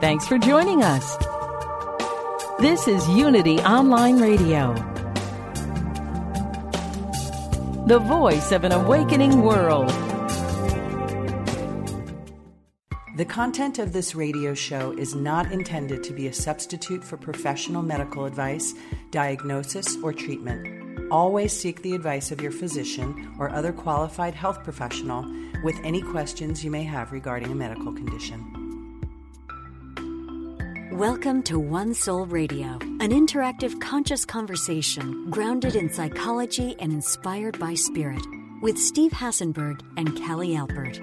Thanks for joining us. This is Unity Online Radio, the voice of an awakening world. The content of this radio show is not intended to be a substitute for professional medical advice, diagnosis, or treatment. Always seek the advice of your physician or other qualified health professional with any questions you may have regarding a medical condition. Welcome to One Soul Radio, an interactive conscious conversation grounded in psychology and inspired by spirit, with Steve Hassenberg and Callie Alpert.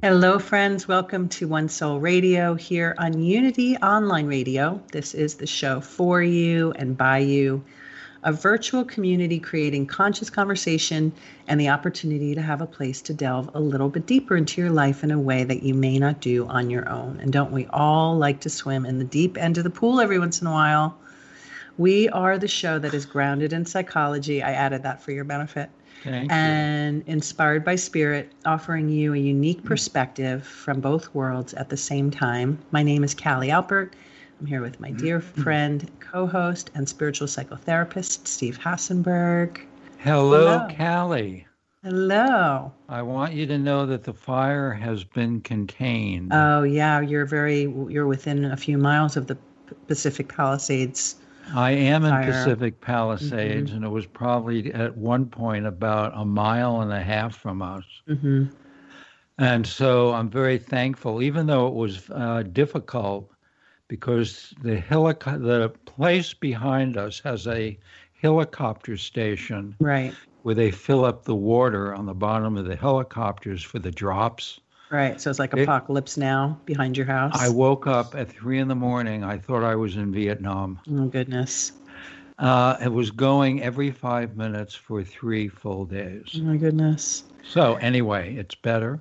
Hello, friends. Welcome to One Soul Radio here on Unity Online Radio. This is the show for you and by you a virtual community creating conscious conversation and the opportunity to have a place to delve a little bit deeper into your life in a way that you may not do on your own. And don't we all like to swim in the deep end of the pool every once in a while? We are the show that is grounded in psychology. I added that for your benefit. Thank and you. inspired by spirit, offering you a unique mm. perspective from both worlds at the same time. My name is Callie Alpert I'm here with my dear mm-hmm. friend, co host, and spiritual psychotherapist, Steve Hassenberg. Hello, Hello, Callie. Hello. I want you to know that the fire has been contained. Oh, yeah. You're very, you're within a few miles of the Pacific Palisades. I am fire. in Pacific Palisades, mm-hmm. and it was probably at one point about a mile and a half from us. Mm-hmm. And so I'm very thankful, even though it was uh, difficult because the helico- the place behind us has a helicopter station. Right. Where they fill up the water on the bottom of the helicopters for the drops. Right. So it's like apocalypse now behind your house. I woke up at three in the morning. I thought I was in Vietnam. Oh goodness. Uh, it was going every five minutes for three full days. Oh my goodness. So anyway, it's better.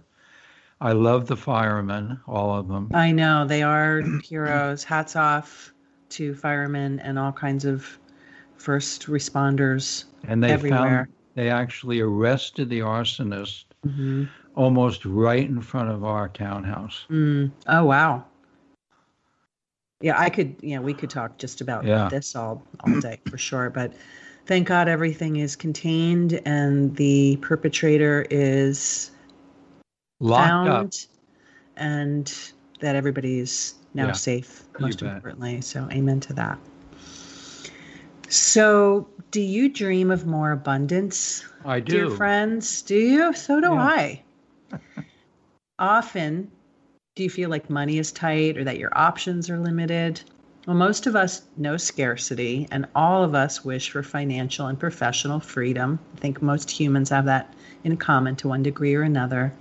I love the firemen, all of them. I know they are heroes. Hats off to firemen and all kinds of first responders. And they everywhere. found they actually arrested the arsonist mm-hmm. almost right in front of our townhouse. Mm. Oh wow. Yeah, I could. Yeah, we could talk just about yeah. this all all day for sure. But thank God everything is contained and the perpetrator is Locked found up. and that everybody is now yeah, safe, most importantly. So, amen to that. So, do you dream of more abundance? I do. Dear friends, do you? So do. I. Often, do you feel like money is tight or that your options are limited? Well, most of us know scarcity, and all of us wish for financial and professional freedom. I think most humans have that in common to one degree or another.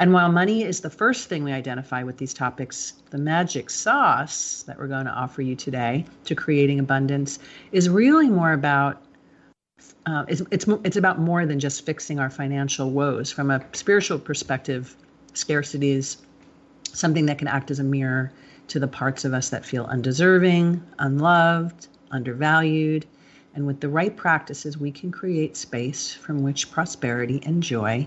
And while money is the first thing we identify with these topics, the magic sauce that we're going to offer you today to creating abundance is really more about uh, it's, it's, it's about more than just fixing our financial woes. From a spiritual perspective, scarcity is something that can act as a mirror to the parts of us that feel undeserving, unloved, undervalued. And with the right practices, we can create space from which prosperity and joy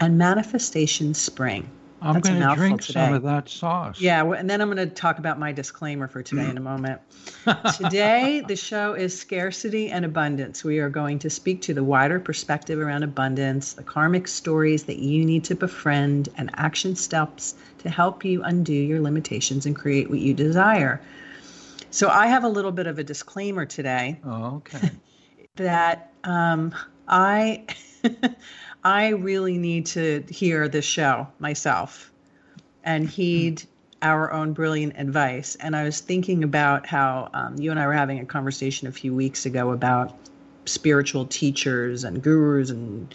and manifestation spring. I'm going to drink today. some of that sauce. Yeah, and then I'm going to talk about my disclaimer for today in a moment. today, the show is scarcity and abundance. We are going to speak to the wider perspective around abundance, the karmic stories that you need to befriend, and action steps to help you undo your limitations and create what you desire. So, I have a little bit of a disclaimer today. Oh, okay. that um, I. I really need to hear this show myself and heed our own brilliant advice. And I was thinking about how um, you and I were having a conversation a few weeks ago about spiritual teachers and gurus and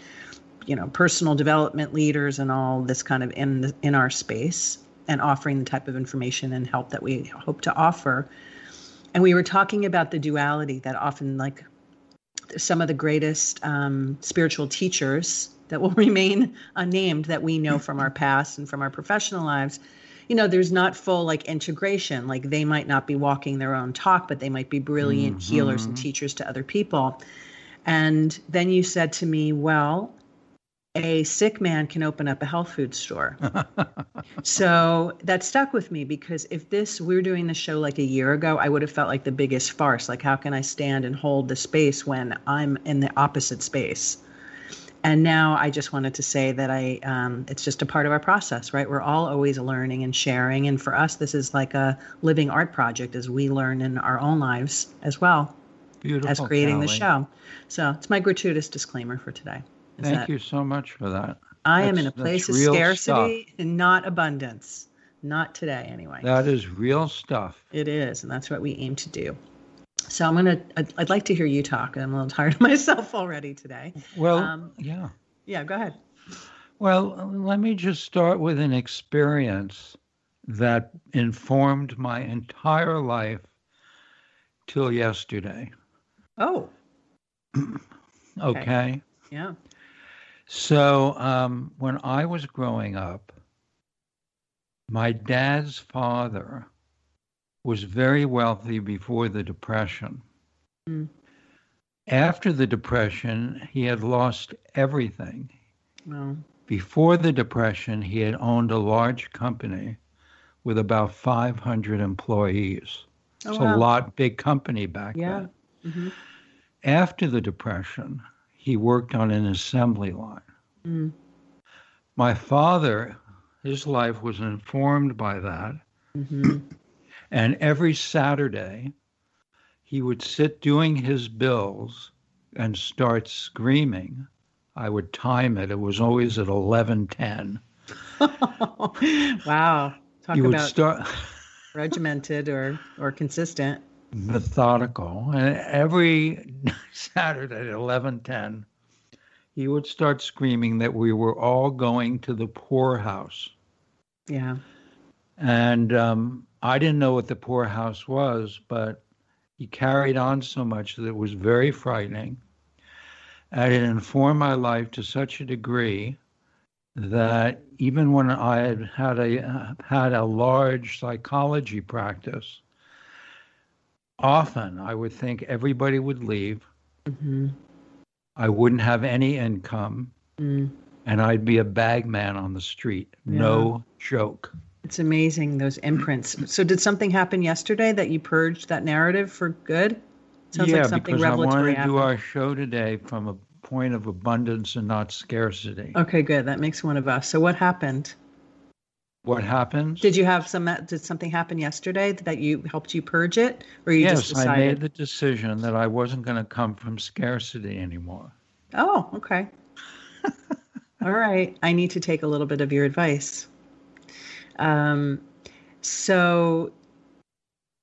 you know personal development leaders and all this kind of in the, in our space and offering the type of information and help that we hope to offer. And we were talking about the duality that often like some of the greatest um, spiritual teachers that will remain unnamed that we know from our past and from our professional lives you know there's not full like integration like they might not be walking their own talk but they might be brilliant mm-hmm. healers and teachers to other people and then you said to me well a sick man can open up a health food store. so that stuck with me because if this we were doing the show like a year ago, I would have felt like the biggest farce. Like how can I stand and hold the space when I'm in the opposite space? And now I just wanted to say that I um, it's just a part of our process, right? We're all always learning and sharing, and for us, this is like a living art project as we learn in our own lives as well Beautiful, as creating Callie. the show. So it's my gratuitous disclaimer for today. Thank that you so much for that. I am in a place of scarcity stuff. and not abundance. Not today, anyway. That is real stuff. It is, and that's what we aim to do. So I'm gonna. I'd, I'd like to hear you talk. I'm a little tired of myself already today. Well, Um, yeah. Yeah, go ahead. Well, let me just start with an experience that informed my entire life till yesterday. Oh, Okay. yeah. So, um, when I was growing up, my dad's father was very wealthy before the Depression. Mm. After the Depression, he had lost everything. Before the Depression, he had owned a large company with about 500 employees. Oh, it's wow. a lot, big company back Yeah. then. hmm After the Depression, he worked on an assembly line. Mm. My father, his life was informed by that. hmm And every Saturday, he would sit doing his bills and start screaming. I would time it. It was always at 11:10. wow. Talk He would about start regimented or or consistent. Methodical. And every Saturday at 11:10, he would start screaming that we were all going to the poorhouse. Yeah. And um, I didn't know what the poorhouse was, but he carried on so much that it was very frightening. And it informed my life to such a degree that even when I had had a had a large psychology practice, often I would think everybody would leave. hmm I wouldn't have any income, Mm. and I'd be a bagman on the street. No joke. It's amazing those imprints. So, did something happen yesterday that you purged that narrative for good? Sounds yeah, like something because I revelatory want to do our show today from a point of abundance and not scarcity. Okay, good. That makes one of us. So, what happened? What happens? Did you have some? Did something happen yesterday that you helped you purge it, or you yes, just I made the decision that I wasn't going to come from scarcity anymore. Oh, okay. All right. I need to take a little bit of your advice. Um, so,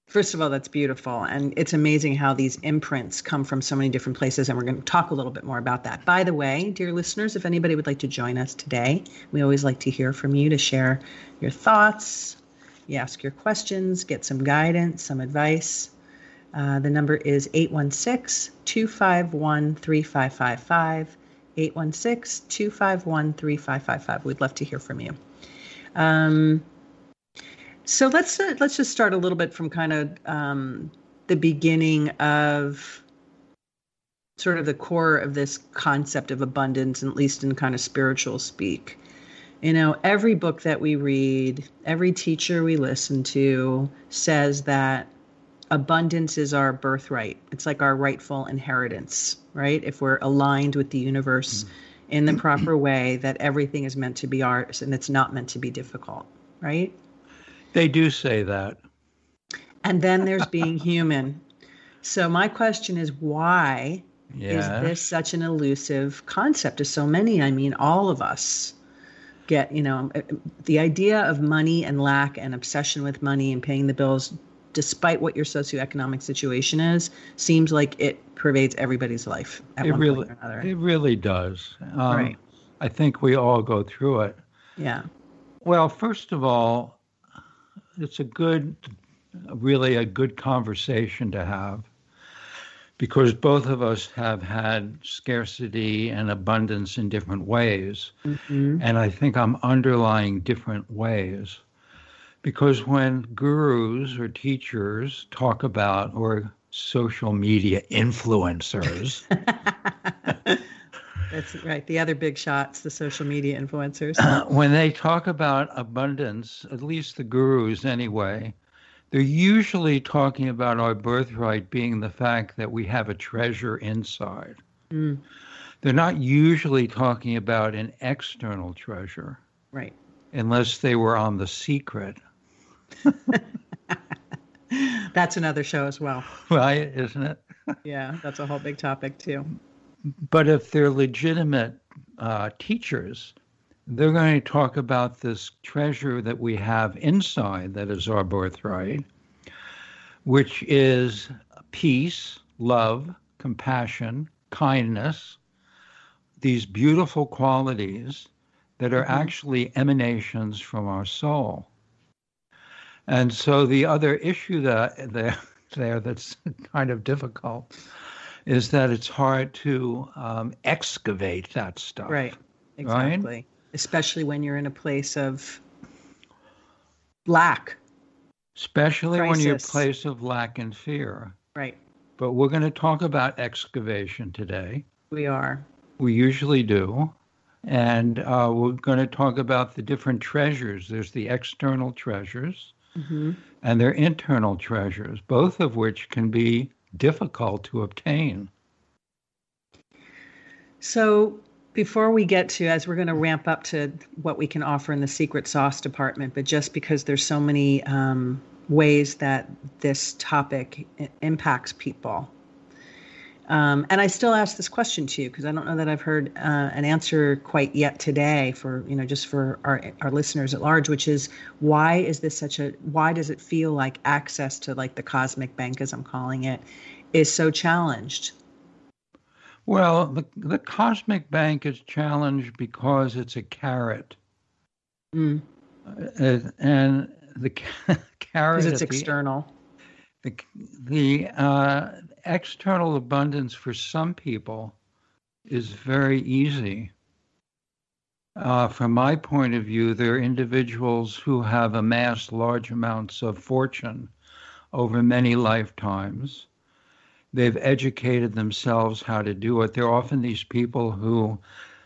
first of all, that's beautiful. And it's amazing how these imprints come from so many different places. And we're going to talk a little bit more about that. By the way, dear listeners, if anybody would like to join us today, we always like to hear from you to share your thoughts, you ask your questions, get some guidance, some advice. Uh, the number is 816 251 3555. 816 251 3555. We'd love to hear from you. Um, so let's uh, let's just start a little bit from kind of um, the beginning of sort of the core of this concept of abundance, at least in kind of spiritual speak. You know, every book that we read, every teacher we listen to says that abundance is our birthright. It's like our rightful inheritance, right? If we're aligned with the universe in the proper way, that everything is meant to be ours and it's not meant to be difficult, right? They do say that. And then there's being human. So my question is why Yes. is this such an elusive concept to so many? I mean, all of us get, you know, the idea of money and lack and obsession with money and paying the bills, despite what your socioeconomic situation is, seems like it pervades everybody's life it really, point or another. it really does. Um, Right. I think we all go through it. yeah. Well, first of all, it's a good, really a good conversation to have because both of us have had scarcity and abundance in different ways. Mhm. And I think I'm underlying different ways. Because when gurus or teachers talk about, or social media influencers, That's right. The other big shots, the social media influencers. when they talk about abundance, at least the gurus anyway, they're usually talking about our birthright being the fact that we have a treasure inside. Mm. They're not usually talking about an external treasure. Right. Unless they were on The Secret. that's another show as well. Right, isn't it? yeah, that's a whole big topic too. But if they're legitimate uh, teachers, they're going to talk about this treasure that we have inside that is our birthright, which is peace, love, compassion, kindness, these beautiful qualities that are mm-hmm. actually emanations from our soul. And so the other issue that there, there that's kind of difficult is that it's hard to um, excavate that stuff. Right. Exactly. Right? Especially when you're in a place of lack. Especially Crisis. when you're in a place of lack and fear. Right. But we're going to talk about excavation today. We are. We usually do. And uh, we're going to talk about the different treasures. There's the external treasures, mm-hmm. and their internal treasures, both of which can be difficult to obtain. So, before we get to, as we're going to ramp up to what we can offer in the secret sauce department, but just because there's so many um, ways that this topic impacts people, um, and I still ask this question to you because I don't know that I've heard uh, an answer quite yet today for you know just for our our listeners at large, which is why is this such a why does it feel like access to like the cosmic bank as I'm calling it is so challenged? Well, the the cosmic bank is challenged because it's a carrot, mm. uh, and the carrot because it's external. The, the uh, external abundance for some people is very easy. Uh, from my point of view, there are individuals who have amassed large amounts of fortune over many lifetimes. They've educated themselves how to do it. They're often these people who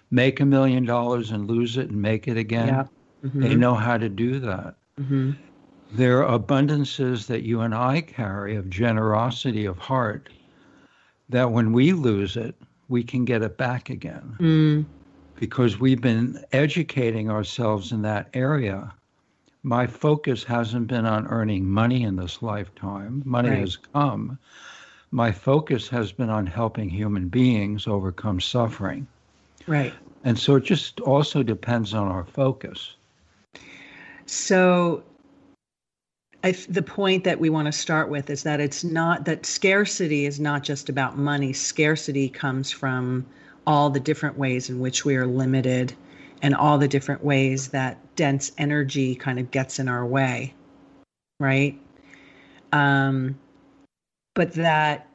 make a million dollars and lose it and make it again. Yeah. Mm-hmm. They know how to do that. Mm-hmm. There are abundances that you and I carry of generosity of heart that when we lose it, we can get it back again. Mm. Because we've been educating ourselves in that area. My focus hasn't been on earning money in this lifetime, money right. has come. My focus has been on helping human beings overcome suffering. Right. And so it just also depends on our focus. So I, the point that we want to start with is that it's not that scarcity is not just about money. Scarcity comes from all the different ways in which we are limited and all the different ways that dense energy kind of gets in our way. Right. Um, but that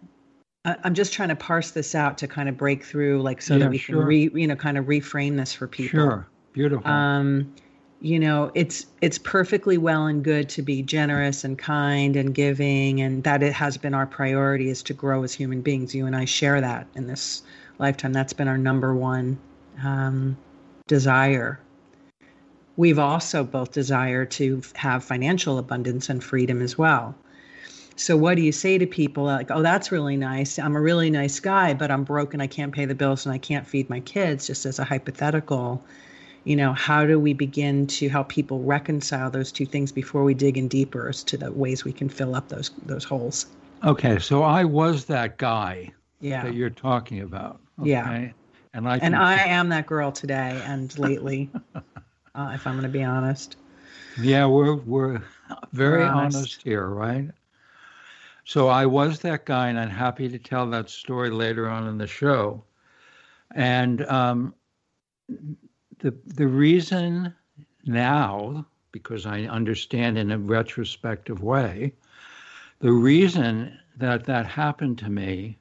I'm just trying to parse this out to kind of break through, like, so yeah, that we sure. can re, you know, kind of reframe this for people. Sure. Beautiful. Um, you know it's it's perfectly well and good to be generous and kind and giving and that it has been our priority is to grow as human beings. You and i share that in this lifetime. That's been our number one um, desire. We've also both desire to have financial abundance and freedom as well. So what do you say to people like oh that's really nice. I'm a really nice guy but i'm broken i can't pay the bills and i can't feed my kids just as a hypothetical you know how do we begin to help people reconcile those two things before we dig in deeper as to the ways we can fill up those those holes okay so i was that guy yeah. that you're talking about okay? yeah and i and i am that girl today and lately uh, if i'm going to be honest yeah we're we're very we're honest. honest here right so i was that guy and i'm happy to tell that story later on in the show and um, the the reason now, because I understand in a retrospective way, the reason that that happened to me,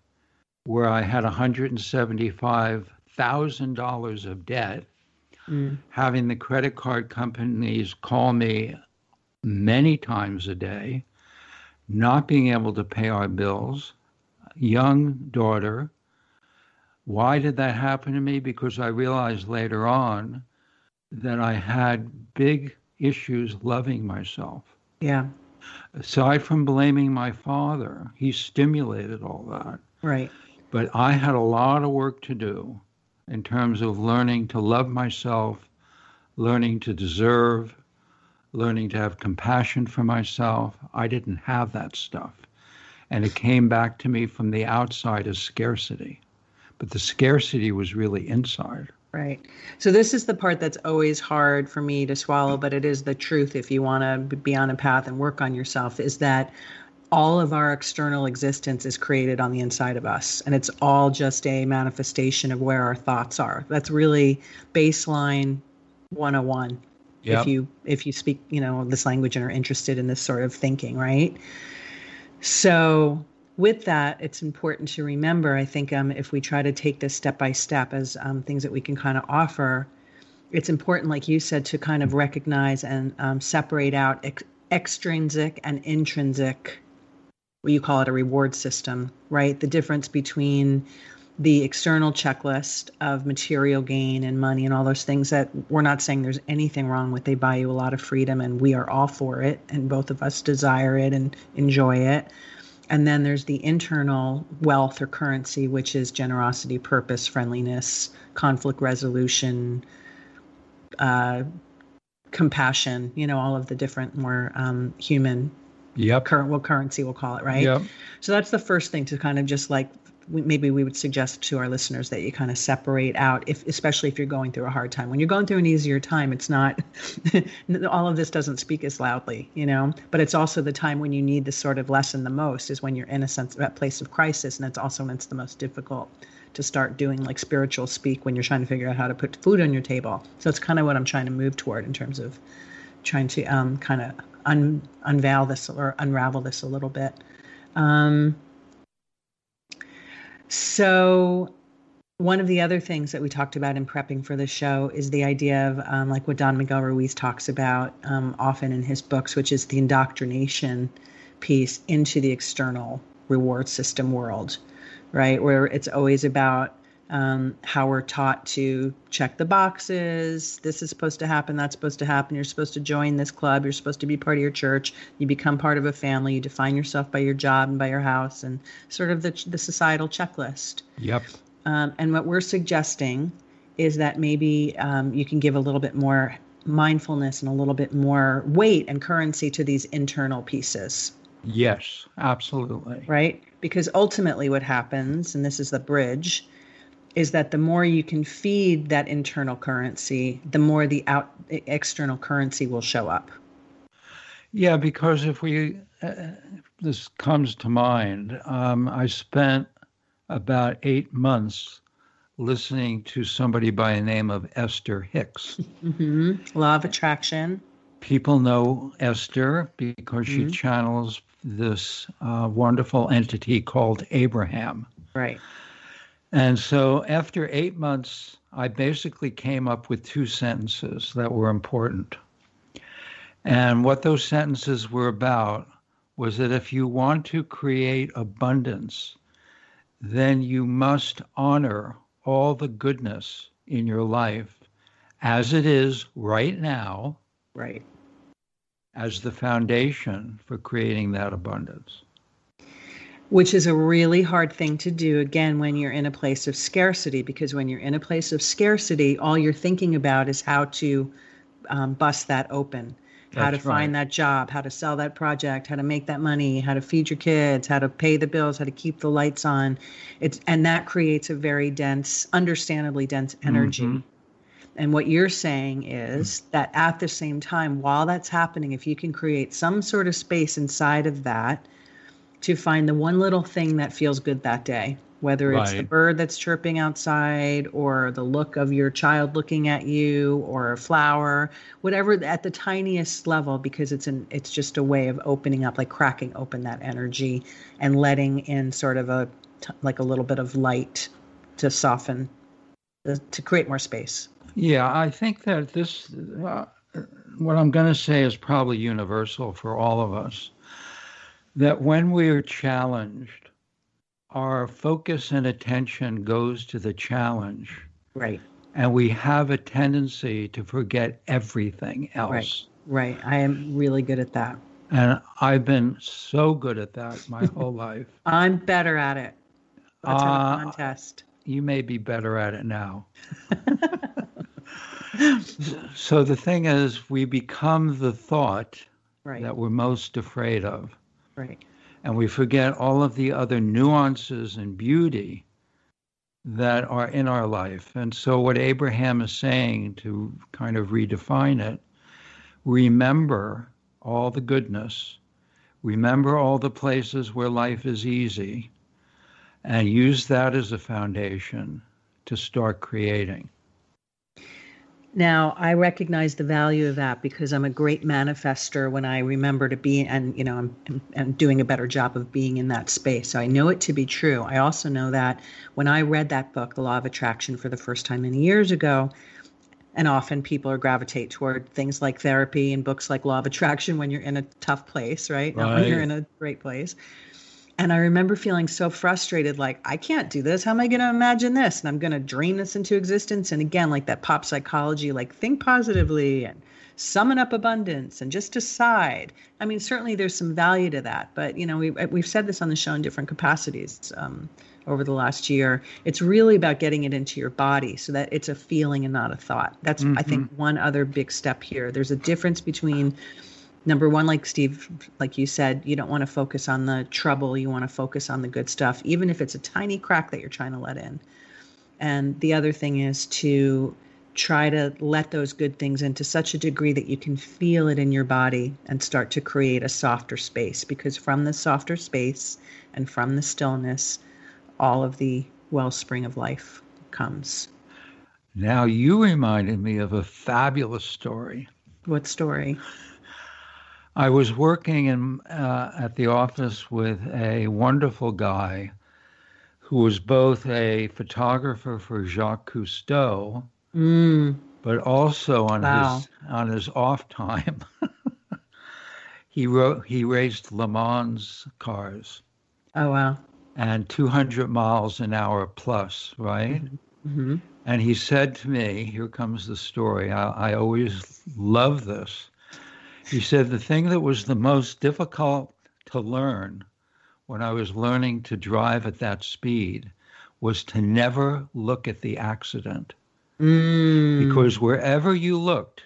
where I had $175,000 of debt, mm. having the credit card companies call me many times a day, not being able to pay our bills, young daughter, Why did that happen to me? Because I realized later on that I had big issues loving myself. Yeah. Aside from blaming my father, he stimulated all that. Right. But I had a lot of work to do in terms of learning to love myself, learning to deserve, learning to have compassion for myself. I didn't have that stuff. And it came back to me from the outside as scarcity. But the scarcity was really inside. Right. So this is the part that's always hard for me to swallow, but it is the truth if you want to be on a path and work on yourself is that all of our external existence is created on the inside of us and it's all just a manifestation of where our thoughts are. That's really baseline 101. Yep. If you if you speak, you know, this language and are interested in this sort of thinking, right? So with that, it's important to remember. I think um, if we try to take this step by step as um, things that we can kind of offer, it's important, like you said, to kind of recognize and um, separate out ex- extrinsic and intrinsic, what you call it a reward system, right? The difference between the external checklist of material gain and money and all those things that we're not saying there's anything wrong with. They buy you a lot of freedom and we are all for it and both of us desire it and enjoy it and then there's the internal wealth or currency, which is generosity, purpose, friendliness, conflict resolution, uh, compassion, you know, all of the different more um, human yep. current well currency we'll call it, right? Yep. So that's the first thing to kind of just like maybe we would suggest to our listeners that you kind of separate out if especially if you're going through a hard time. When you're going through an easier time it's not all of this doesn't speak as loudly you know? But it's also the time when you need this sort of lesson the most is when you're in a sense that place of crisis and it's also when it's the most difficult to start doing like spiritual speak when you're trying to figure out how to put food on your table. So it's kind of what i'm trying to move toward in terms of trying to um, kind of un- unveil this or unravel this a little bit. Um, so, one of the other things that we talked about in prepping for the show is the idea of um, like what Don Miguel Ruiz talks about um, often in his books, which is the indoctrination piece into the external reward system world, right? Where it's always about um, how we're taught to check the boxes. This is supposed to happen. That's supposed to happen. You're supposed to join this club. You're supposed to be part of your church. You become part of a family. You define yourself by your job and by your house, and sort of the the societal checklist. Yep. Um, and what we're suggesting is that maybe um, you can give a little bit more mindfulness and a little bit more weight and currency to these internal pieces. Yes, absolutely. Right? Because ultimately, what happens, and this is the bridge, is that the more you can feed that internal currency, the more the out external currency will show up. Yeah, because if we, uh, this comes to mind, um, I spent about eight months listening to somebody by the name of Esther Hicks. Mm-hmm. Law of attraction. People know Esther because mm-hmm. she channels this uh, wonderful entity called Abraham. Right. And so after eight months, I basically came up with two sentences that were important. And what those sentences were about was that if you want to create abundance, then you must honor all the goodness in your life as it is right now. Right. As the foundation for creating that abundance which is a really hard thing to do again when you're in a place of scarcity because when you're in a place of scarcity all you're thinking about is how to um, bust that open. How to find that job how to sell that project how to make that money how to feed your kids how to pay the bills how to keep the lights on. It's and that creates a very dense understandably dense energy. Mm-hmm. And what you're saying is that at the same time, while that's happening, if you can create some sort of space inside of that to find the one little thing that feels good that day, whether it's right. the bird that's chirping outside or the look of your child looking at you or a flower, whatever at the tiniest level, because it's an it's just a way of opening up, like cracking open that energy and letting in sort of a like a little bit of light to soften, to create more space. Yeah, I think that this, uh, what I'm going to say is probably universal for all of us that when we are challenged, our focus and attention goes to the challenge. Right. And we have a tendency to forget everything else. Right. Right. I am really good at that. And I've been so good at that my whole life. I'm better at it. Let's uh, a contest. You may be better at it now. so the thing is, we become the thought right. that we're most afraid of. Right. And we forget all of the other nuances and beauty that are in our life. And so, what Abraham is saying to kind of redefine it remember all the goodness, remember all the places where life is easy, and use that as a foundation to start creating. Now, I recognize the value of that because I'm a great manifester when I remember to be, and you know, I'm, I'm, doing a better job of being in that space. So I know it to be true. I also know that when I read that book, The Law of Attraction, for the first time many years ago, and often people are gravitate toward things like therapy and books like Law of Attraction when you're in a tough place, right? right. Not when you're in a great place. And I remember feeling so frustrated, like, I can't do this. How am I going to imagine this? And I'm going to dream this into existence. And again, like that pop psychology, like think positively and summon up abundance and just decide. I mean, certainly there's some value to that. But, you know, we, we've said this on the show in different capacities um, over the last year. It's really about getting it into your body so that it's a feeling and not a thought. That's, mm-hmm. I think, mm-hmm. one other big step here. There's a difference between number one like steve like you said you don't want to focus on the trouble you want to focus on the good stuff even if it's a tiny crack that you're trying to let in. And the other thing is to try to let those good things into such a degree that you can feel it in your body and start to create a softer space because from the softer space and from the stillness all of the wellspring of life comes. Now you reminded me of a fabulous story. What story I was working in, uh, at the office with a wonderful guy who was both a photographer for Jacques Cousteau, mm. but also on wow. his on his off time, he wrote he raced Le Mans cars. Oh wow! And 200 miles an hour plus, right? Mm-hmm. Mm-hmm. And he said to me, "Here comes the story. I, I always love this." He said the thing that was the most difficult to learn when I was learning to drive at that speed was to never look at the accident. Mm. Because wherever you looked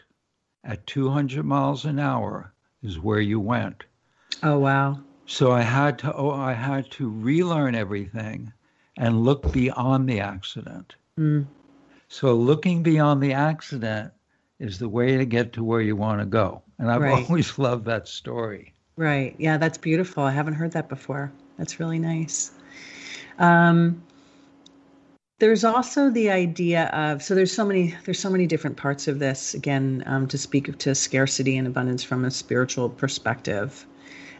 at 200 miles an hour is where you went. Oh wow. So I had to oh, I had to relearn everything and look beyond the accident. Mm. So looking beyond the accident is the way to get to where you want to go. And I've right. always loved that story. Right. Yeah, that's beautiful. I haven't heard that before. That's really nice. Um, there's also the idea of so there's so many there's so many different parts of this again um, to speak to scarcity and abundance from a spiritual perspective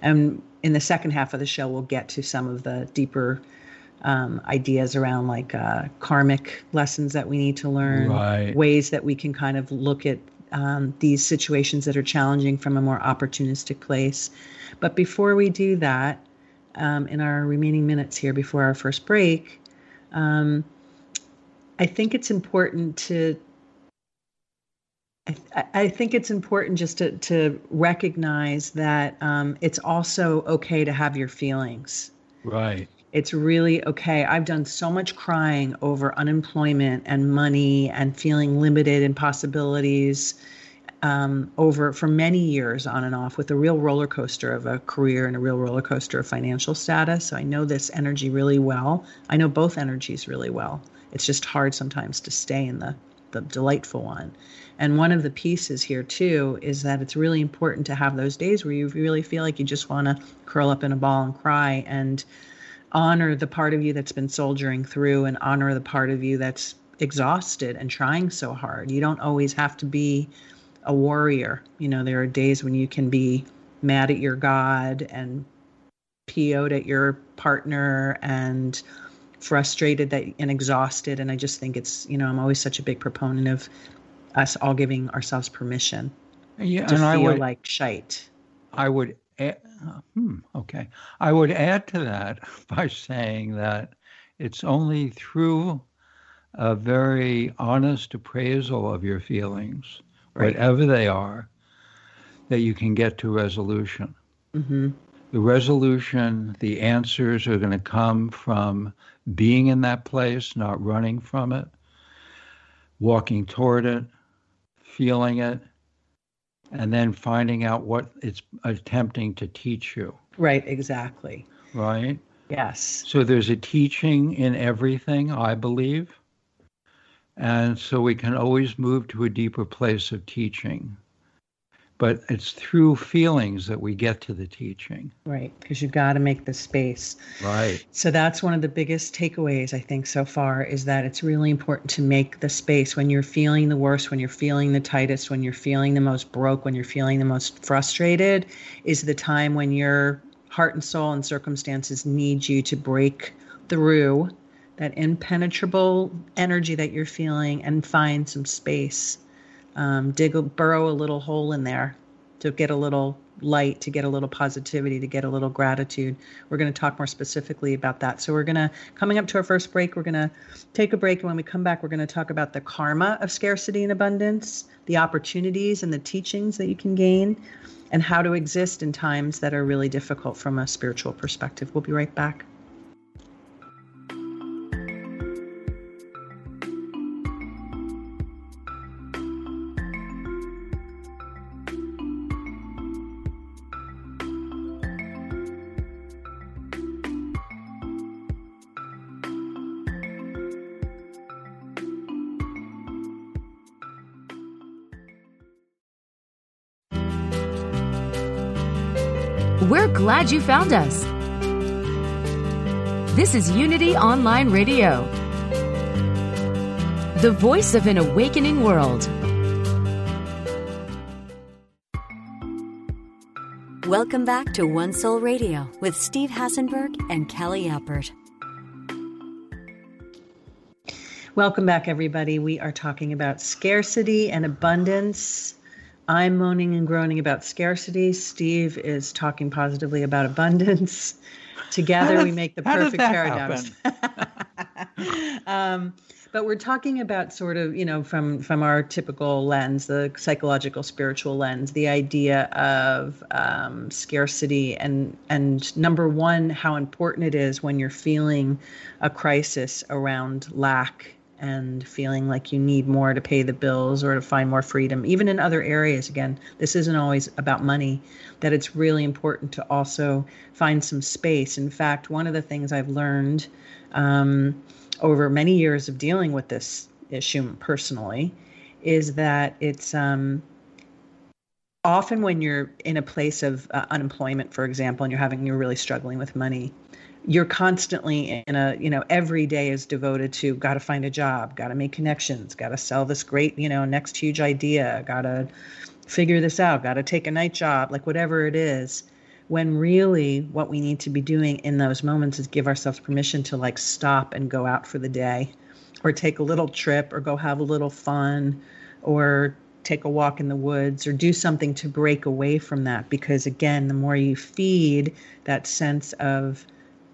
and in the second half of the show we'll get to some of the deeper um, ideas around like uh, karmic lessons that we need to learn right. ways that we can kind of look at um, these situations that are challenging from a more opportunistic place. But before we do that, um, in our remaining minutes here before our first break, um, I think it's important to. I, I, think it's important just to, to recognize that um, it's also okay to have your feelings. Right. It's really okay. I've done so much crying over unemployment and money and feeling limited in possibilities um, over for many years on and off with a real roller coaster of a career and a real roller coaster of financial status. So I know this energy really well. I know both energies really well. It's just hard sometimes to stay in the the delightful one. And one of the pieces here too is that it's really important to have those days where you really feel like you just want to curl up in a ball and cry and honor the part of you that's been soldiering through and honor the part of you that's exhausted and trying so hard. You don't always have to be a warrior. You know, there are days when you can be mad at your God and PO'd at your partner and frustrated that and exhausted. And I just think it's, you know, I'm always such a big proponent of us all giving ourselves permission yeah, to and feel I would, like shite. I would add, hmm, okay. I would add to that by saying that it's only through a very honest appraisal of your feelings, right. whatever they are, that you can get to resolution. Mm-hmm. The resolution, the answers are going to come from being in that place, not running from it, walking toward it, feeling it, and then finding out what it's attempting to teach you. Right, exactly. Right? Yes. So there's a teaching in everything, I believe. And so we can always move to a deeper place of teaching but it's through feelings that we get to the teaching. Right, because you've got to make the space. Right. So that's one of the biggest takeaways I think so far is that it's really important to make the space when you're feeling the worst, when you're feeling the tightest, when you're feeling the most broke, when you're feeling the most frustrated, is the time when your heart and soul and circumstances need you to break through that impenetrable energy that you're feeling and find some space um, dig a burrow a little hole in there to get a little light, to get a little positivity, to get a little gratitude. We're going to talk more specifically about that. So we're going to coming up to our first break. We're going to take a break, and when we come back, we're going to talk about the karma of scarcity and abundance, the opportunities and the teachings that you can gain, and how to exist in times that are really difficult from a spiritual perspective. We'll be right back. Glad you found us. This is Unity Online Radio, the voice of an awakening world. Welcome back to One Soul Radio with Steve Hassenberg and Callie Alpert. Welcome back, everybody. We are talking about scarcity and abundance I'm moaning and groaning about scarcity. Steve is talking positively about abundance. Together, we make the perfect paradox. um, but we're talking about sort of, you know, from from our typical lens, the psychological, spiritual lens, the idea of um, scarcity and and number one, how important it is when you're feeling a crisis around lack and feeling like you need more to pay the bills or to find more freedom, even in other areas. Again, this isn't always about money, that it's really important to also find some space. In fact, one of the things I've learned um, over many years of dealing with this issue personally is that it's um, often when you're in a place of uh, unemployment, for example, and you're having, you're really struggling with money you're constantly in a you know every day is devoted to got to find a job got to make connections got to sell this great you know next huge idea got to figure this out got to take a night job like whatever it is when really what we need to be doing in those moments is give ourselves permission to like stop and go out for the day or take a little trip or go have a little fun or take a walk in the woods or do something to break away from that because again the more you feed that sense of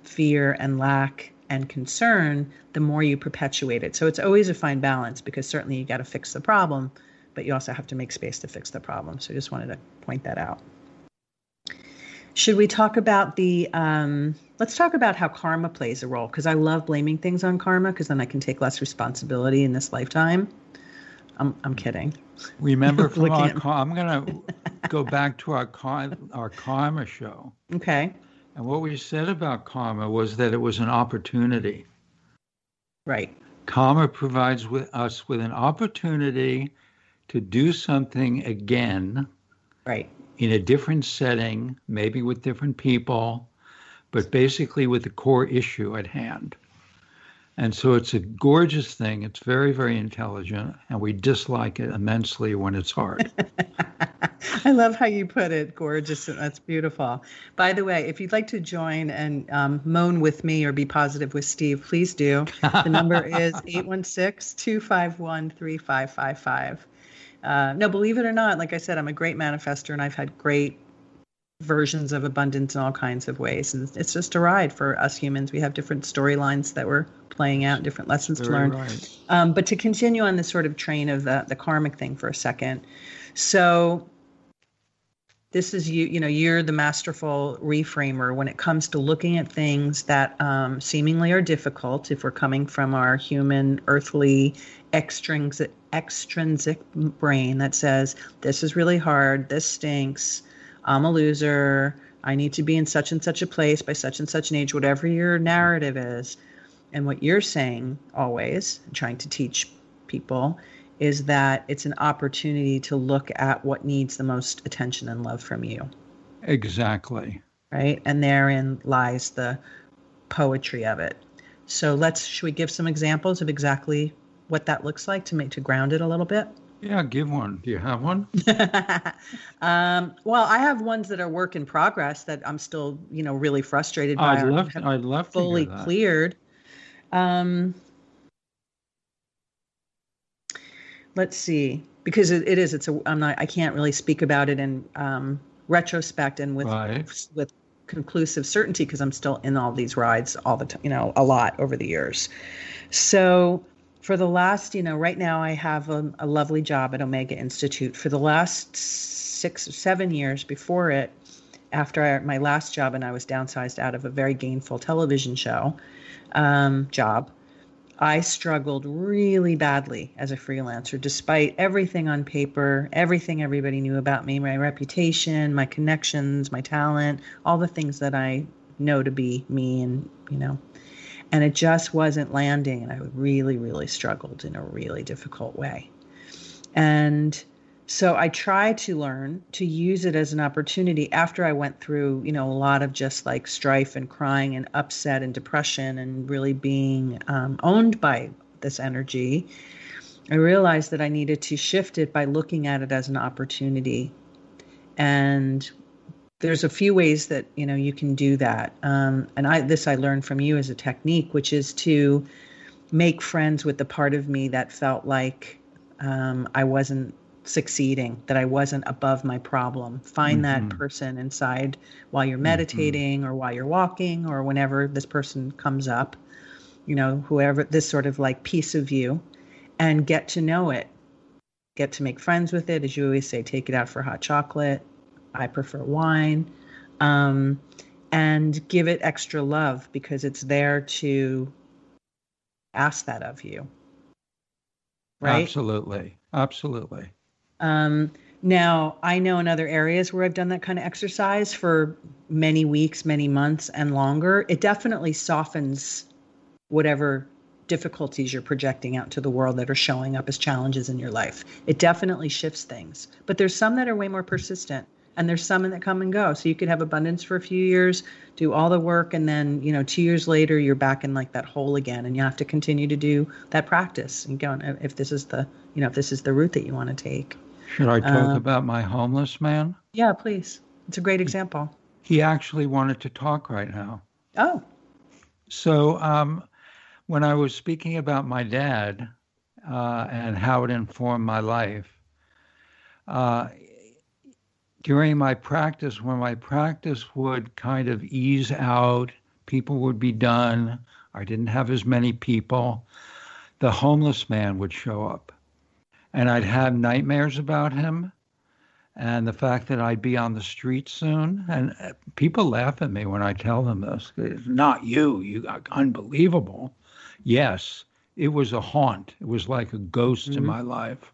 fear and lack and concern, the more you perpetuate it. So it's always a fine balance because certainly you got to fix the problem, but you also have to make space to fix the problem. So I just wanted to point that out. Should we talk about the, um, let's talk about how karma plays a role because I love blaming things on karma because then I can take less responsibility in this lifetime. I'm, I'm kidding. Remember from our, I'm going to go back to our, our karma show. Okay. And what we said about karma was that it was an opportunity. Right. Karma provides with us with an opportunity to do something again. Right. In a different setting, maybe with different people, but basically with the core issue at hand. And so it's a gorgeous thing. It's very, very intelligent, and we dislike it immensely when it's hard. I love how you put it, gorgeous. That's beautiful. By the way, if you'd like to join and um, moan with me or be positive with Steve, please do. The number is 816 251 3555. Uh, no, believe it or not, like I said, I'm a great manifester and I've had great versions of abundance in all kinds of ways. And it's just a ride for us humans. We have different storylines that we're playing out, different lessons Very to learn. Right. Um, but to continue on this sort of train of the, the karmic thing for a second. So this is you, you know, you're the masterful reframer when it comes to looking at things that um, seemingly are difficult if we're coming from our human, earthly, extrinsic, extrinsic brain that says, this is really hard, this stinks I'm a loser. I need to be in such and such a place by such and such an age, whatever your narrative is. And what you're saying always, trying to teach people, is that it's an opportunity to look at what needs the most attention and love from you. Exactly. Right. And therein lies the poetry of it. So let's, should we give some examples of exactly what that looks like to make, to ground it a little bit? Yeah, give one. Do you have one? um, well, I have ones that are work in progress that I'm still, you know, really frustrated by. I'd love, I'd love fully cleared. Um, let's see, because it, it is. It's a. I'm not. I can't really speak about it in um, retrospect and with right. with conclusive certainty because I'm still in all these rides all the time. You know, a lot over the years. So for the last, you know, right now I have a, a lovely job at Omega Institute. For the last six or seven years before it, after I, my last job, and I was downsized out of a very gainful television show um, job, I struggled really badly as a freelancer, despite everything on paper, everything everybody knew about me, my reputation, my connections, my talent, all the things that I know to be me and, you know, and it just wasn't landing and i really really struggled in a really difficult way. And so i tried to learn to use it as an opportunity after i went through you know a lot of just like strife and crying and upset and depression and really being um, owned by this energy i realized that i needed to shift it by looking at it as an opportunity. And there's a few ways that you know you can do that um, and i this i learned from you as a technique which is to make friends with the part of me that felt like um, i wasn't succeeding that i wasn't above my problem find mm-hmm. that person inside while you're mm-hmm. meditating mm-hmm. or while you're walking or whenever this person comes up you know whoever this sort of like piece of you and get to know it get to make friends with it as you always say take it out for hot chocolate I prefer wine. Um, and give it extra love because it's there to ask that of you. Right? Absolutely. Absolutely. Um, now, I know in other areas where I've done that kind of exercise for many weeks, many months, and longer, it definitely softens whatever difficulties you're projecting out to the world that are showing up as challenges in your life. It definitely shifts things. But there's some that are way more persistent and there's some that come and go. So you could have abundance for a few years, do all the work, and then you know two years later you're back in like that hole again, and you have to continue to do that practice and go. If this is the you know if this is the route that you want to take. Should I talk uh, about my homeless man? Yeah, please. It's a great example. He actually wanted to talk right now. Oh. So um, when I was speaking about my dad uh, and how it informed my life. Uh, during my practice, when my practice would kind of ease out, people would be done, I didn't have as many people, the homeless man would show up. And I'd have nightmares about him and the fact that I'd be on the street soon. And uh, people laugh at me when I tell them this. It's not you, you got unbelievable. Yes, it was a haunt. It was like a ghost mm-hmm. in my life.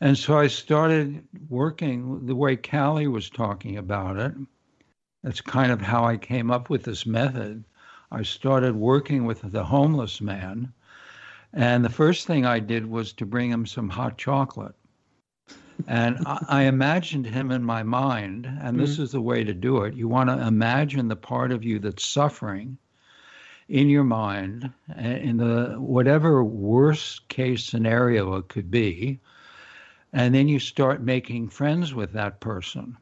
And so I started working the way Callie was talking about it. That's kind of how I came up with this method. I started working with the homeless man. And the first thing I did was to bring him some hot chocolate. And I, I imagined him in my mind, and this mm-hmm. is the way to do it. You want to imagine the part of you that's suffering in your mind, in the whatever worst case scenario it could be, and then you start making friends with that person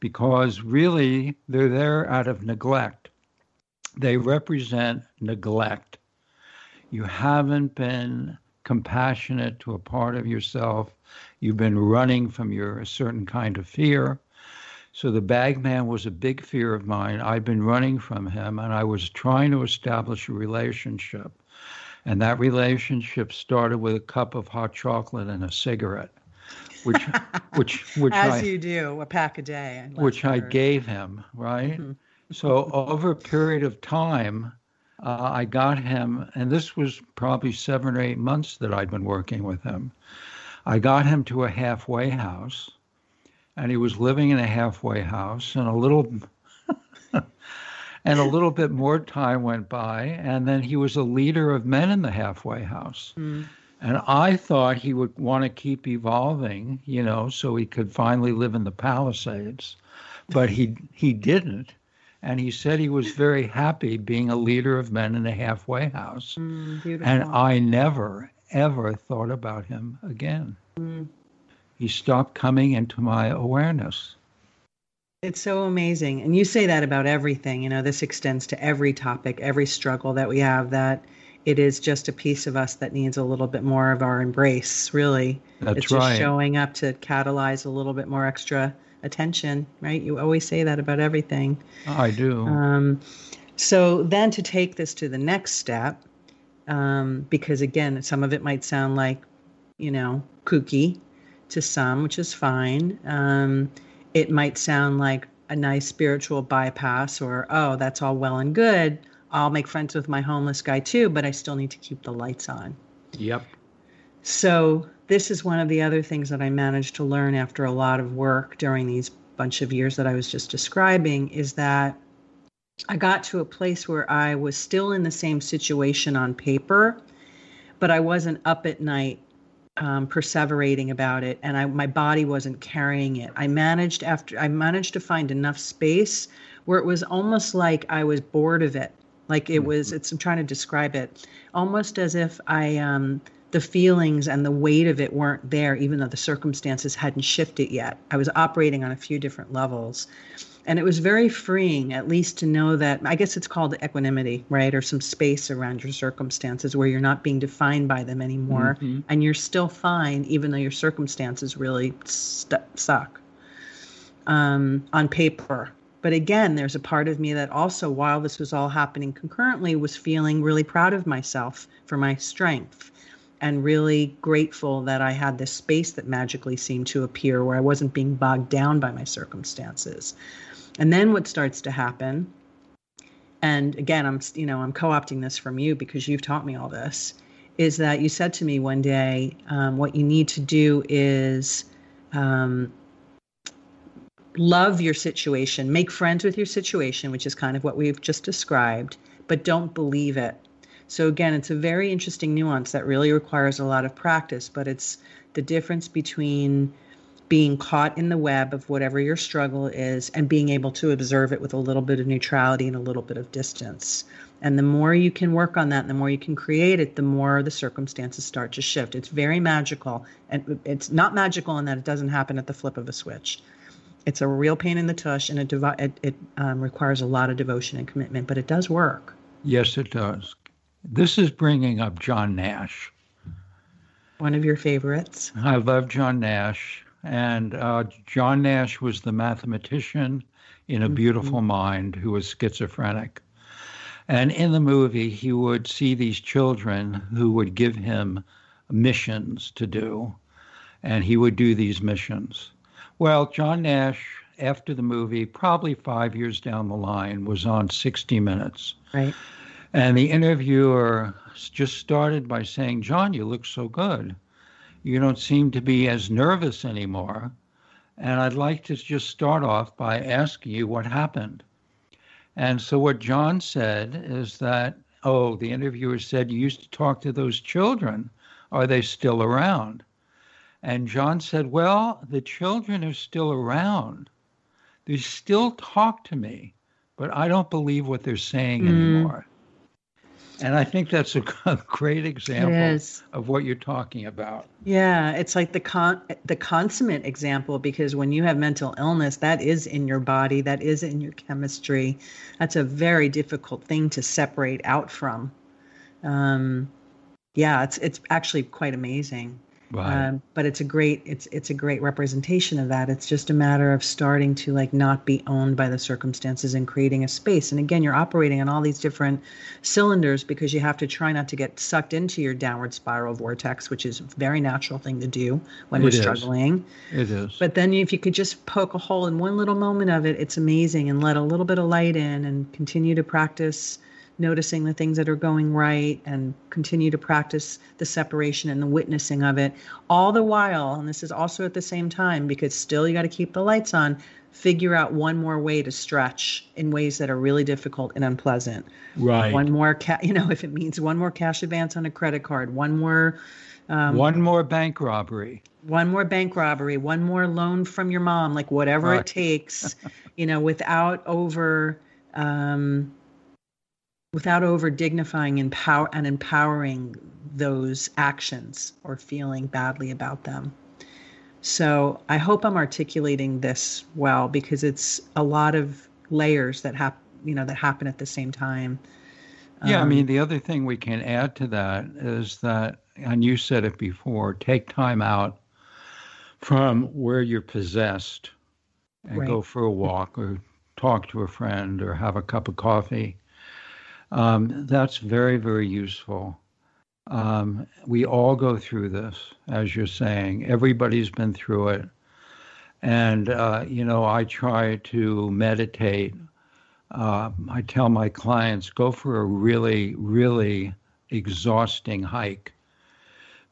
because really they're there out of neglect. They represent neglect. You haven't been compassionate to a part of yourself. You've been running from your a certain kind of fear. So the bagman was a big fear of mine. I'd been running from him and I was trying to establish a relationship. And that relationship started with a cup of hot chocolate and a cigarette, which, which, which as I, you do, a pack a day, which I gave him, right? Mm-hmm. so over a period of time, uh, I got him, and this was probably seven or eight months that I'd been working with him. I got him to a halfway house, and he was living in a halfway house, and a little. and a little bit more time went by, and then he was a leader of men in the halfway house. Mm. And I thought he would want to keep evolving, you know, so he could finally live in the Palisades. But he he didn't. And he said he was very happy being a leader of men in a halfway house. Mm, and I never, ever thought about him again. Mm. He stopped coming into my awareness. It's so amazing. And you say that about everything. You know, this extends to every topic, every struggle that we have, that it is just a piece of us that needs a little bit more of our embrace, really. That's it's right. just showing up to catalyze a little bit more extra attention, right? You always say that about everything. I do. Um, so then to take this to the next step, um, because again, some of it might sound like, you know, kooky to some, which is fine. Um, it might sound like a nice spiritual bypass, or, oh, that's all well and good. I'll make friends with my homeless guy too, but I still need to keep the lights on. Yep. So this is one of the other things that I managed to learn after a lot of work during these bunch of years that I was just describing is that I got to a place where I was still in the same situation on paper, but I wasn't up at night um, perseverating about it, and I, my body wasn't carrying it. I managed after I managed to find enough space where it was almost like I was bored of it. Like it was. Mm-hmm. It's. I'm trying to describe it, almost as if I um, the feelings and the weight of it weren't there, even though the circumstances hadn't shifted yet. I was operating on a few different levels. And it was very freeing, at least to know that I guess it's called equanimity, right? Or some space around your circumstances where you're not being defined by them anymore. Mm-hmm. And you're still fine, even though your circumstances really st- suck um, on paper. But again, there's a part of me that also, while this was all happening concurrently, was feeling really proud of myself for my strength and really grateful that I had this space that magically seemed to appear where I wasn't being bogged down by my circumstances. And then what starts to happen, and again, I'm you know I'm co-opting this from you because you've taught me all this, is that you said to me one day, um, what you need to do is um, love your situation, make friends with your situation, which is kind of what we've just described, but don't believe it so again, it's a very interesting nuance that really requires a lot of practice, but it's the difference between being caught in the web of whatever your struggle is and being able to observe it with a little bit of neutrality and a little bit of distance. And the more you can work on that and the more you can create it, the more the circumstances start to shift. It's very magical. And it's not magical in that it doesn't happen at the flip of a switch. It's a real pain in the tush and it, devi- it, it um, requires a lot of devotion and commitment, but it does work. Yes, it does. This is bringing up John Nash. One of your favorites. I love John Nash. And uh, John Nash was the mathematician in A mm-hmm. Beautiful Mind who was schizophrenic. And in the movie, he would see these children who would give him missions to do, and he would do these missions. Well, John Nash, after the movie, probably five years down the line, was on 60 Minutes. Right. And the interviewer just started by saying, John, you look so good. You don't seem to be as nervous anymore. And I'd like to just start off by asking you what happened. And so, what John said is that, oh, the interviewer said, You used to talk to those children. Are they still around? And John said, Well, the children are still around. They still talk to me, but I don't believe what they're saying mm. anymore. And I think that's a, great example of what you're talking about. Yeah, it's like the con the consummate example because when you have mental illness, that is in your body, that is in your chemistry. That's a very difficult thing to separate out from. Um, yeah, it's it's actually quite amazing. Right. Um, but it's a great it's it's a great representation of that. It's just a matter of starting to like not be owned by the circumstances and creating a space. And again, you're operating on all these different cylinders because you have to try not to get sucked into your downward spiral vortex, which is a very natural thing to do when it we're is. struggling. It is. But then if you could just poke a hole in one little moment of it, it's amazing and let a little bit of light in and continue to practice noticing the things that are going right and continue to practice the separation and the witnessing of it. All the while and this is also at the same time because still you got to keep the lights on figure out one more way to stretch in ways that are really difficult and unpleasant. Right. One more ca- you know if it means one more cash advance on a credit card one more um, one more bank robbery. one more bank robbery one more loan from your mom like whatever right. it takes you know without over um, without over dignifying empower and empowering those actions or feeling badly about them. So I hope I'm articulating this well because it's a lot of layers that happen, you know, that happen at the same time. Yeah, um, I mean, the other thing we can add to that is that, and you said it before, take time out from where you're possessed and right. go for a walk or talk to a friend or have a cup of coffee um, that's very, very useful. Um, we all go through this, as you're saying. Everybody's been through it. And, uh, you know, I try to meditate. Uh, I tell my clients go for a really, really exhausting hike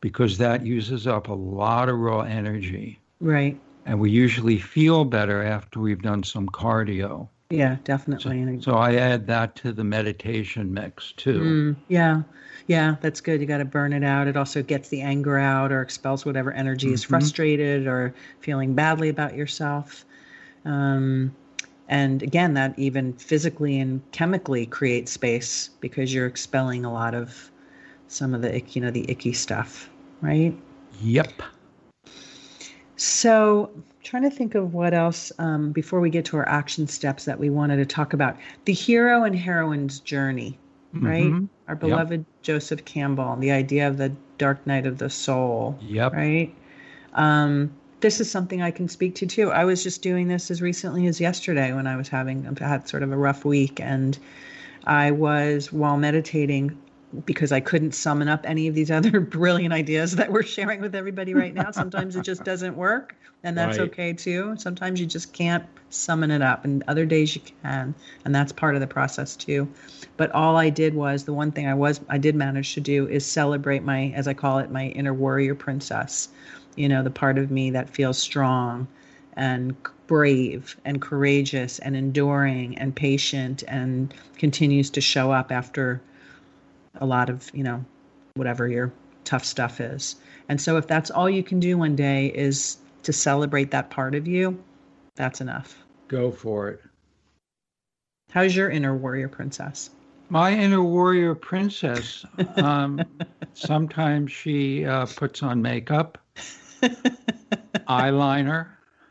because that uses up a lot of raw energy. Right. And we usually feel better after we've done some cardio. Yeah, definitely. So, so, I add that to the meditation mix too. Mm, yeah, yeah, that's good. You got to burn it out. It also gets the anger out or expels whatever energy mm-hmm. is frustrated or feeling badly about yourself. Um, and again, that even physically and chemically creates space because you're expelling a lot of some of the you know the icky stuff, right? Yep. So trying to think of what else um, before we get to our action steps that we wanted to talk about. The hero and heroine's journey, right? Mm-hmm. Our beloved yep. Joseph Campbell, the idea of the dark night of the soul. Yep. Right. Um, this is something I can speak to too. I was just doing this as recently as yesterday when I was having I had sort of a rough week, and I was while meditating because I couldn't summon up any of these other brilliant ideas that we're sharing with everybody right now. Sometimes it just doesn't work, and that's right. okay too. Sometimes you just can't summon it up, and other days you can, and that's part of the process too. But all I did was the one thing I was I did manage to do is celebrate my, as I call it, my inner warrior princess. You know, the part of me that feels strong and brave and courageous and enduring and patient and continues to show up after a lot of, you know, whatever your tough stuff is. And so if that's all you can do one day is to celebrate that part of you, that's enough. Go for it. How's your inner warrior princess? My inner warrior princess, um, sometimes she uh, puts on makeup, eyeliner.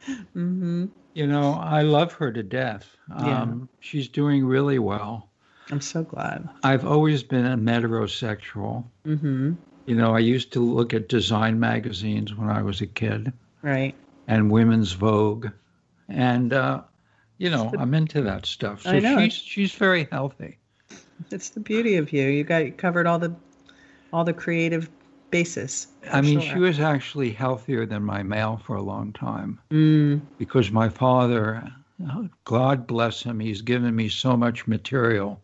Mm-hmm. You know, I love her to death. Um, yeah. She's doing really well. I'm so glad. I've always been a metrosexual. Mm-hmm. You know, I used to look at design magazines when I was a kid. Right. And Women's Vogue. And, uh, you know, I'm into that stuff. So I know. she's she's very healthy. It's the beauty of you. You got covered all the all the creative basis. I mean, sure. she was actually healthier than my male for a long time. Mm. Because my father, God bless him, he's given me so much material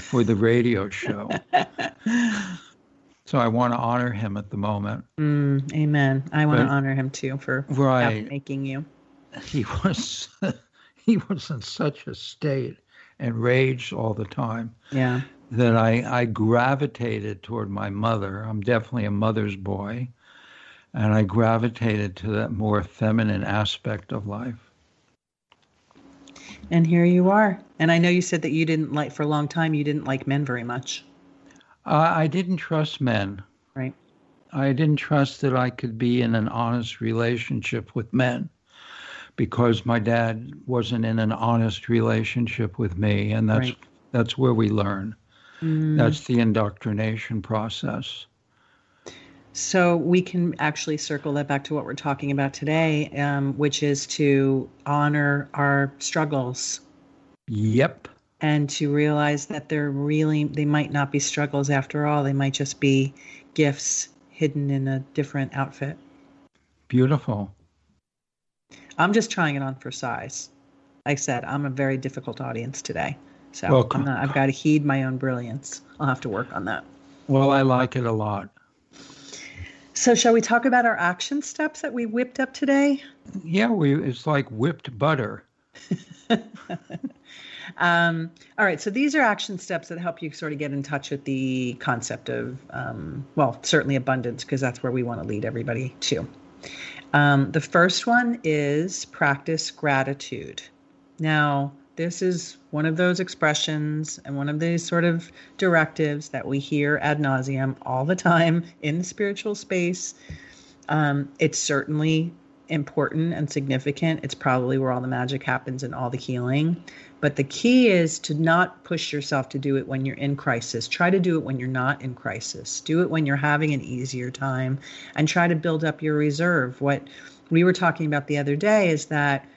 for the radio show. so I want to honor him at the moment. Mm, amen. I want but, to honor him too for right, making you. He was he was in such a state and rage all the time. Yeah. That I, I gravitated toward my mother. I'm definitely a mother's boy. And I gravitated to that more feminine aspect of life. And here you are. And I know you said that you didn't like, for a long time, you didn't like men very much. Uh, I didn't trust men. Right. I didn't trust that I could be in an honest relationship with men because my dad wasn't in an honest relationship with me. And that's, right. that's where we learn. Mm. That's the indoctrination process. So we can actually circle that back to what we're talking about today, um, which is to honor our struggles. Yep. And to realize that they're really, they might not be struggles after all. They might just be gifts hidden in a different outfit. Beautiful. I'm just trying it on for size. Like I said, I'm a very difficult audience today. So well, not, I've got to heed my own brilliance. I'll have to work on that. Well, I like it a lot. So, shall we talk about our action steps that we whipped up today? Yeah, we it's like whipped butter. um, all right, so these are action steps that help you sort of get in touch with the concept of, um, well, certainly abundance, because that's where we want to lead everybody to. Um, the first one is practice gratitude. Now, this is one of those expressions and one of these sort of directives that we hear ad nauseum all the time in the spiritual space. Um, it's certainly important and significant. It's probably where all the magic happens and all the healing. But the key is to not push yourself to do it when you're in crisis. Try to do it when you're not in crisis. Do it when you're having an easier time and try to build up your reserve. What we were talking about the other day is that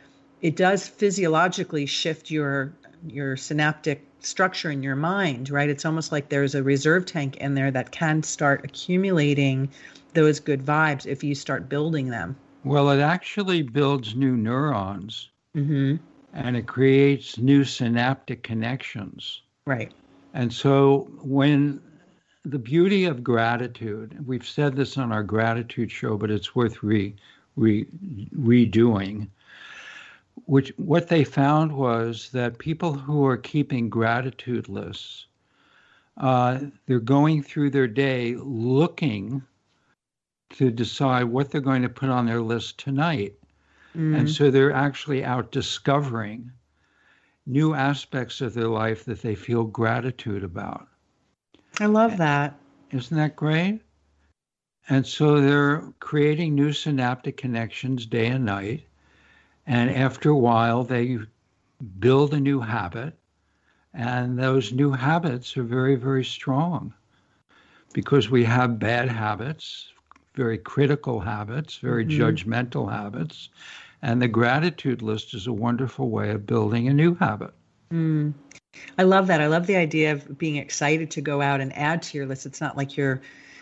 it does physiologically shift your your synaptic structure in your mind, right? It's almost like there's a reserve tank in there that can start accumulating those good vibes if you start building them. Well, it actually builds new neurons. Mm-hmm. And it creates new synaptic connections. Right. And so when the beauty of gratitude, we've said this on our gratitude show, but it's worth re, re, redoing which what they found was that people who are keeping gratitude lists, uh, they're going through their day looking to decide what they're going to put on their list tonight. Mm. And so they're actually out discovering new aspects of their life that they feel gratitude about. I love that. Isn't that great? And so they're creating new synaptic connections day and night. And after a while, they build a new habit. And those new habits are very, very strong because we have bad habits, very critical habits, very mm-hmm. judgmental habits. And the gratitude list is a wonderful way of building a new habit. Mm. I love that. I love the idea of being excited to go out and add to your list. It's not like you're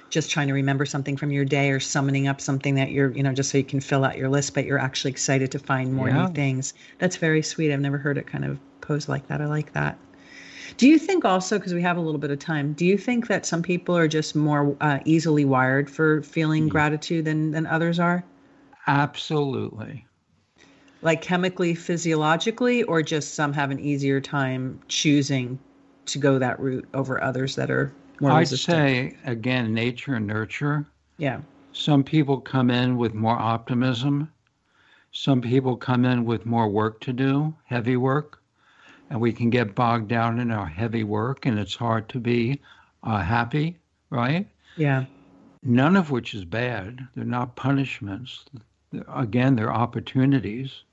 just trying to remember something from your day or summoning up something that you're, you know, just so you can fill out your list, but you're actually excited to find more yeah. new things. That's very sweet. I've never heard it kind of posed like that. I like that. Do you think also, because we have a little bit of time, do you think that some people are just more uh, easily wired for feeling mm. gratitude than, than others are? Absolutely. Like chemically, physiologically, or just some have an easier time choosing to go that route over others that are more I'd resistant? say again, nature and nurture. Yeah. Some people come in with more optimism. Some people come in with more work to do, heavy work, and we can get bogged down in our heavy work, and it's hard to be uh, happy, right? Yeah. None of which is bad. They're not punishments. Again, they're opportunities.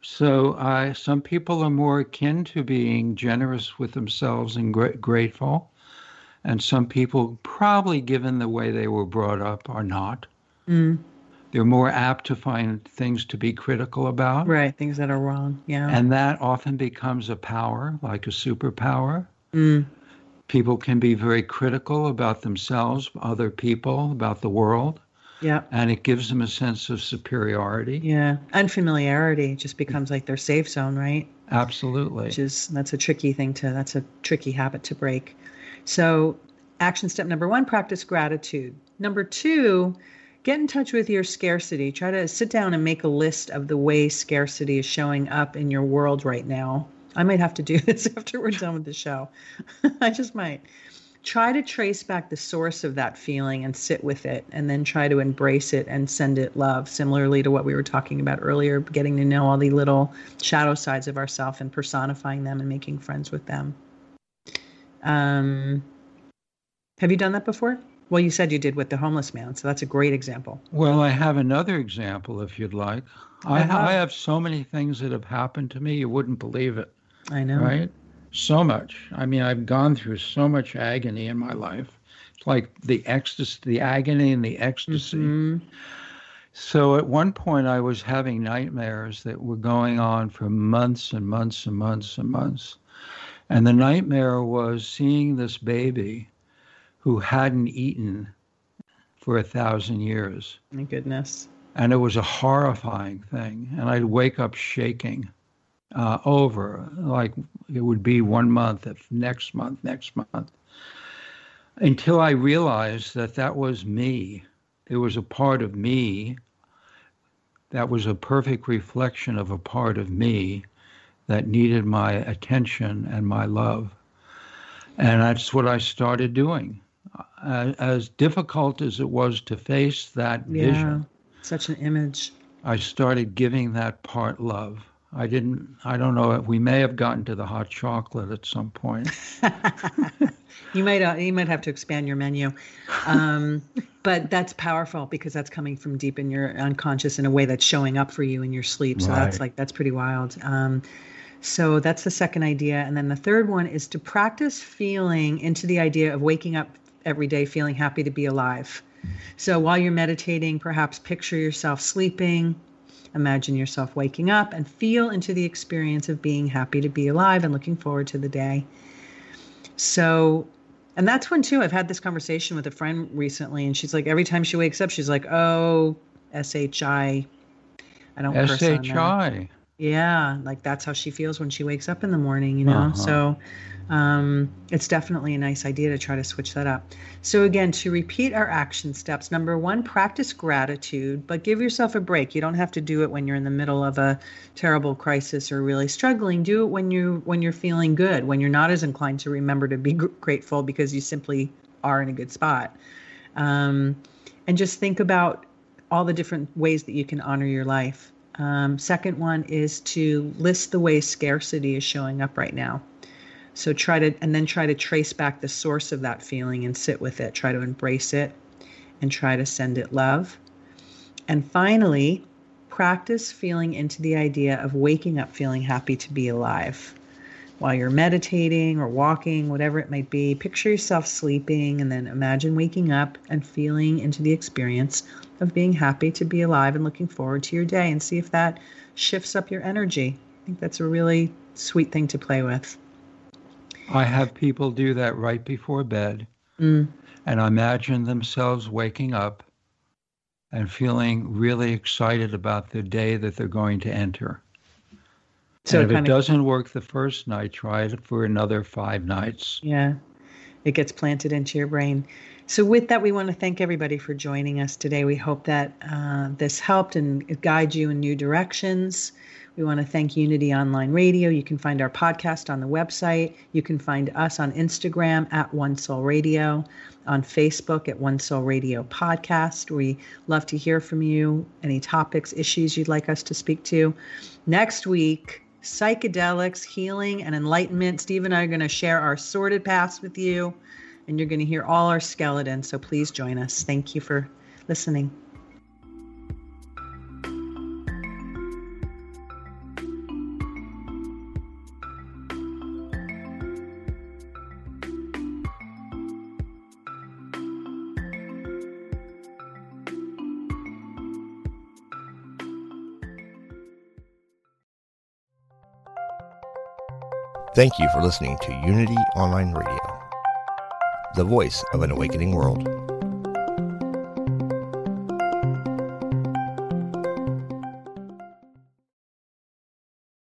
So, uh, some people are more akin to being generous with themselves and gra- grateful and some people, probably given the way they were brought up, are not. Mm. They're more apt to find things to be critical about. Right, things that are wrong. Yeah. And that often becomes a power, like a superpower. Mm. People can be very critical about themselves, other people, about the world. Yeah. And it gives them a sense of superiority. Yeah. And familiarity just becomes like their safe zone, right? Absolutely. Which is that's a tricky thing to that's a tricky habit to break. So, action step number one practice gratitude. Number two, get in touch with your scarcity. Try to sit down and make a list of the way scarcity is showing up in your world right now. I might have to do this after we're done with the show. I just might. Try to trace back the source of that feeling and sit with it, and then try to embrace it and send it love. Similarly to what we were talking about earlier, getting to know all the little shadow sides of ourselves and personifying them and making friends with them. Um, have you done that before? Well, you said you did with the homeless man, so that's a great example. Well, I have another example if you'd like. I, have. I have so many things that have happened to me, you wouldn't believe it. I know. Right? So much. I mean, I've gone through so much agony in my life, It's like the ecstasy, the agony and the ecstasy. Mm-hmm. So at one point, I was having nightmares that were going on for months and months and months and months. And the nightmare was seeing this baby who hadn't eaten for a thousand years. My goodness. And it was a horrifying thing. And I'd wake up shaking uh, over, like it would be one month, if next month, next month, until I realized that that was me. There was a part of me that was a perfect reflection of a part of me that needed my attention and my love. And that's what I started doing. As difficult as it was to face that yeah, vision, such an image, I started giving that part love. I didn't. I don't know. We may have gotten to the hot chocolate at some point. you might. Uh, you might have to expand your menu, um, but that's powerful because that's coming from deep in your unconscious in a way that's showing up for you in your sleep. So right. that's like that's pretty wild. Um, so that's the second idea. And then the third one is to practice feeling into the idea of waking up every day feeling happy to be alive. So while you're meditating, perhaps picture yourself sleeping, imagine yourself waking up, and feel into the experience of being happy to be alive and looking forward to the day. So, and that's when too, I've had this conversation with a friend recently, and she's like, every time she wakes up, she's like, oh, S H I. I don't S H I. Yeah, like that's how she feels when she wakes up in the morning, you know? Uh-huh. So um, it's definitely a nice idea to try to switch that up. So, again, to repeat our action steps number one, practice gratitude, but give yourself a break. You don't have to do it when you're in the middle of a terrible crisis or really struggling. Do it when, you, when you're feeling good, when you're not as inclined to remember to be grateful because you simply are in a good spot. Um, and just think about all the different ways that you can honor your life. Um, second one is to list the ways scarcity is showing up right now. So try to, and then try to trace back the source of that feeling and sit with it. Try to embrace it and try to send it love. And finally, practice feeling into the idea of waking up feeling happy to be alive. While you're meditating or walking, whatever it might be, picture yourself sleeping and then imagine waking up and feeling into the experience of being happy to be alive and looking forward to your day and see if that shifts up your energy. I think that's a really sweet thing to play with. I have people do that right before bed mm. and imagine themselves waking up and feeling really excited about the day that they're going to enter. So and if it doesn't work the first night, try it for another five nights. Yeah, it gets planted into your brain. So, with that, we want to thank everybody for joining us today. We hope that uh, this helped and guide you in new directions. We want to thank Unity Online Radio. You can find our podcast on the website. You can find us on Instagram at One Soul Radio, on Facebook at One Soul Radio Podcast. We love to hear from you. Any topics, issues you'd like us to speak to. Next week, psychedelics, healing, and enlightenment. Steve and I are going to share our sorted paths with you and you're going to hear all our skeletons. So please join us. Thank you for listening. Thank you for listening to Unity Online Radio the voice of an awakening world.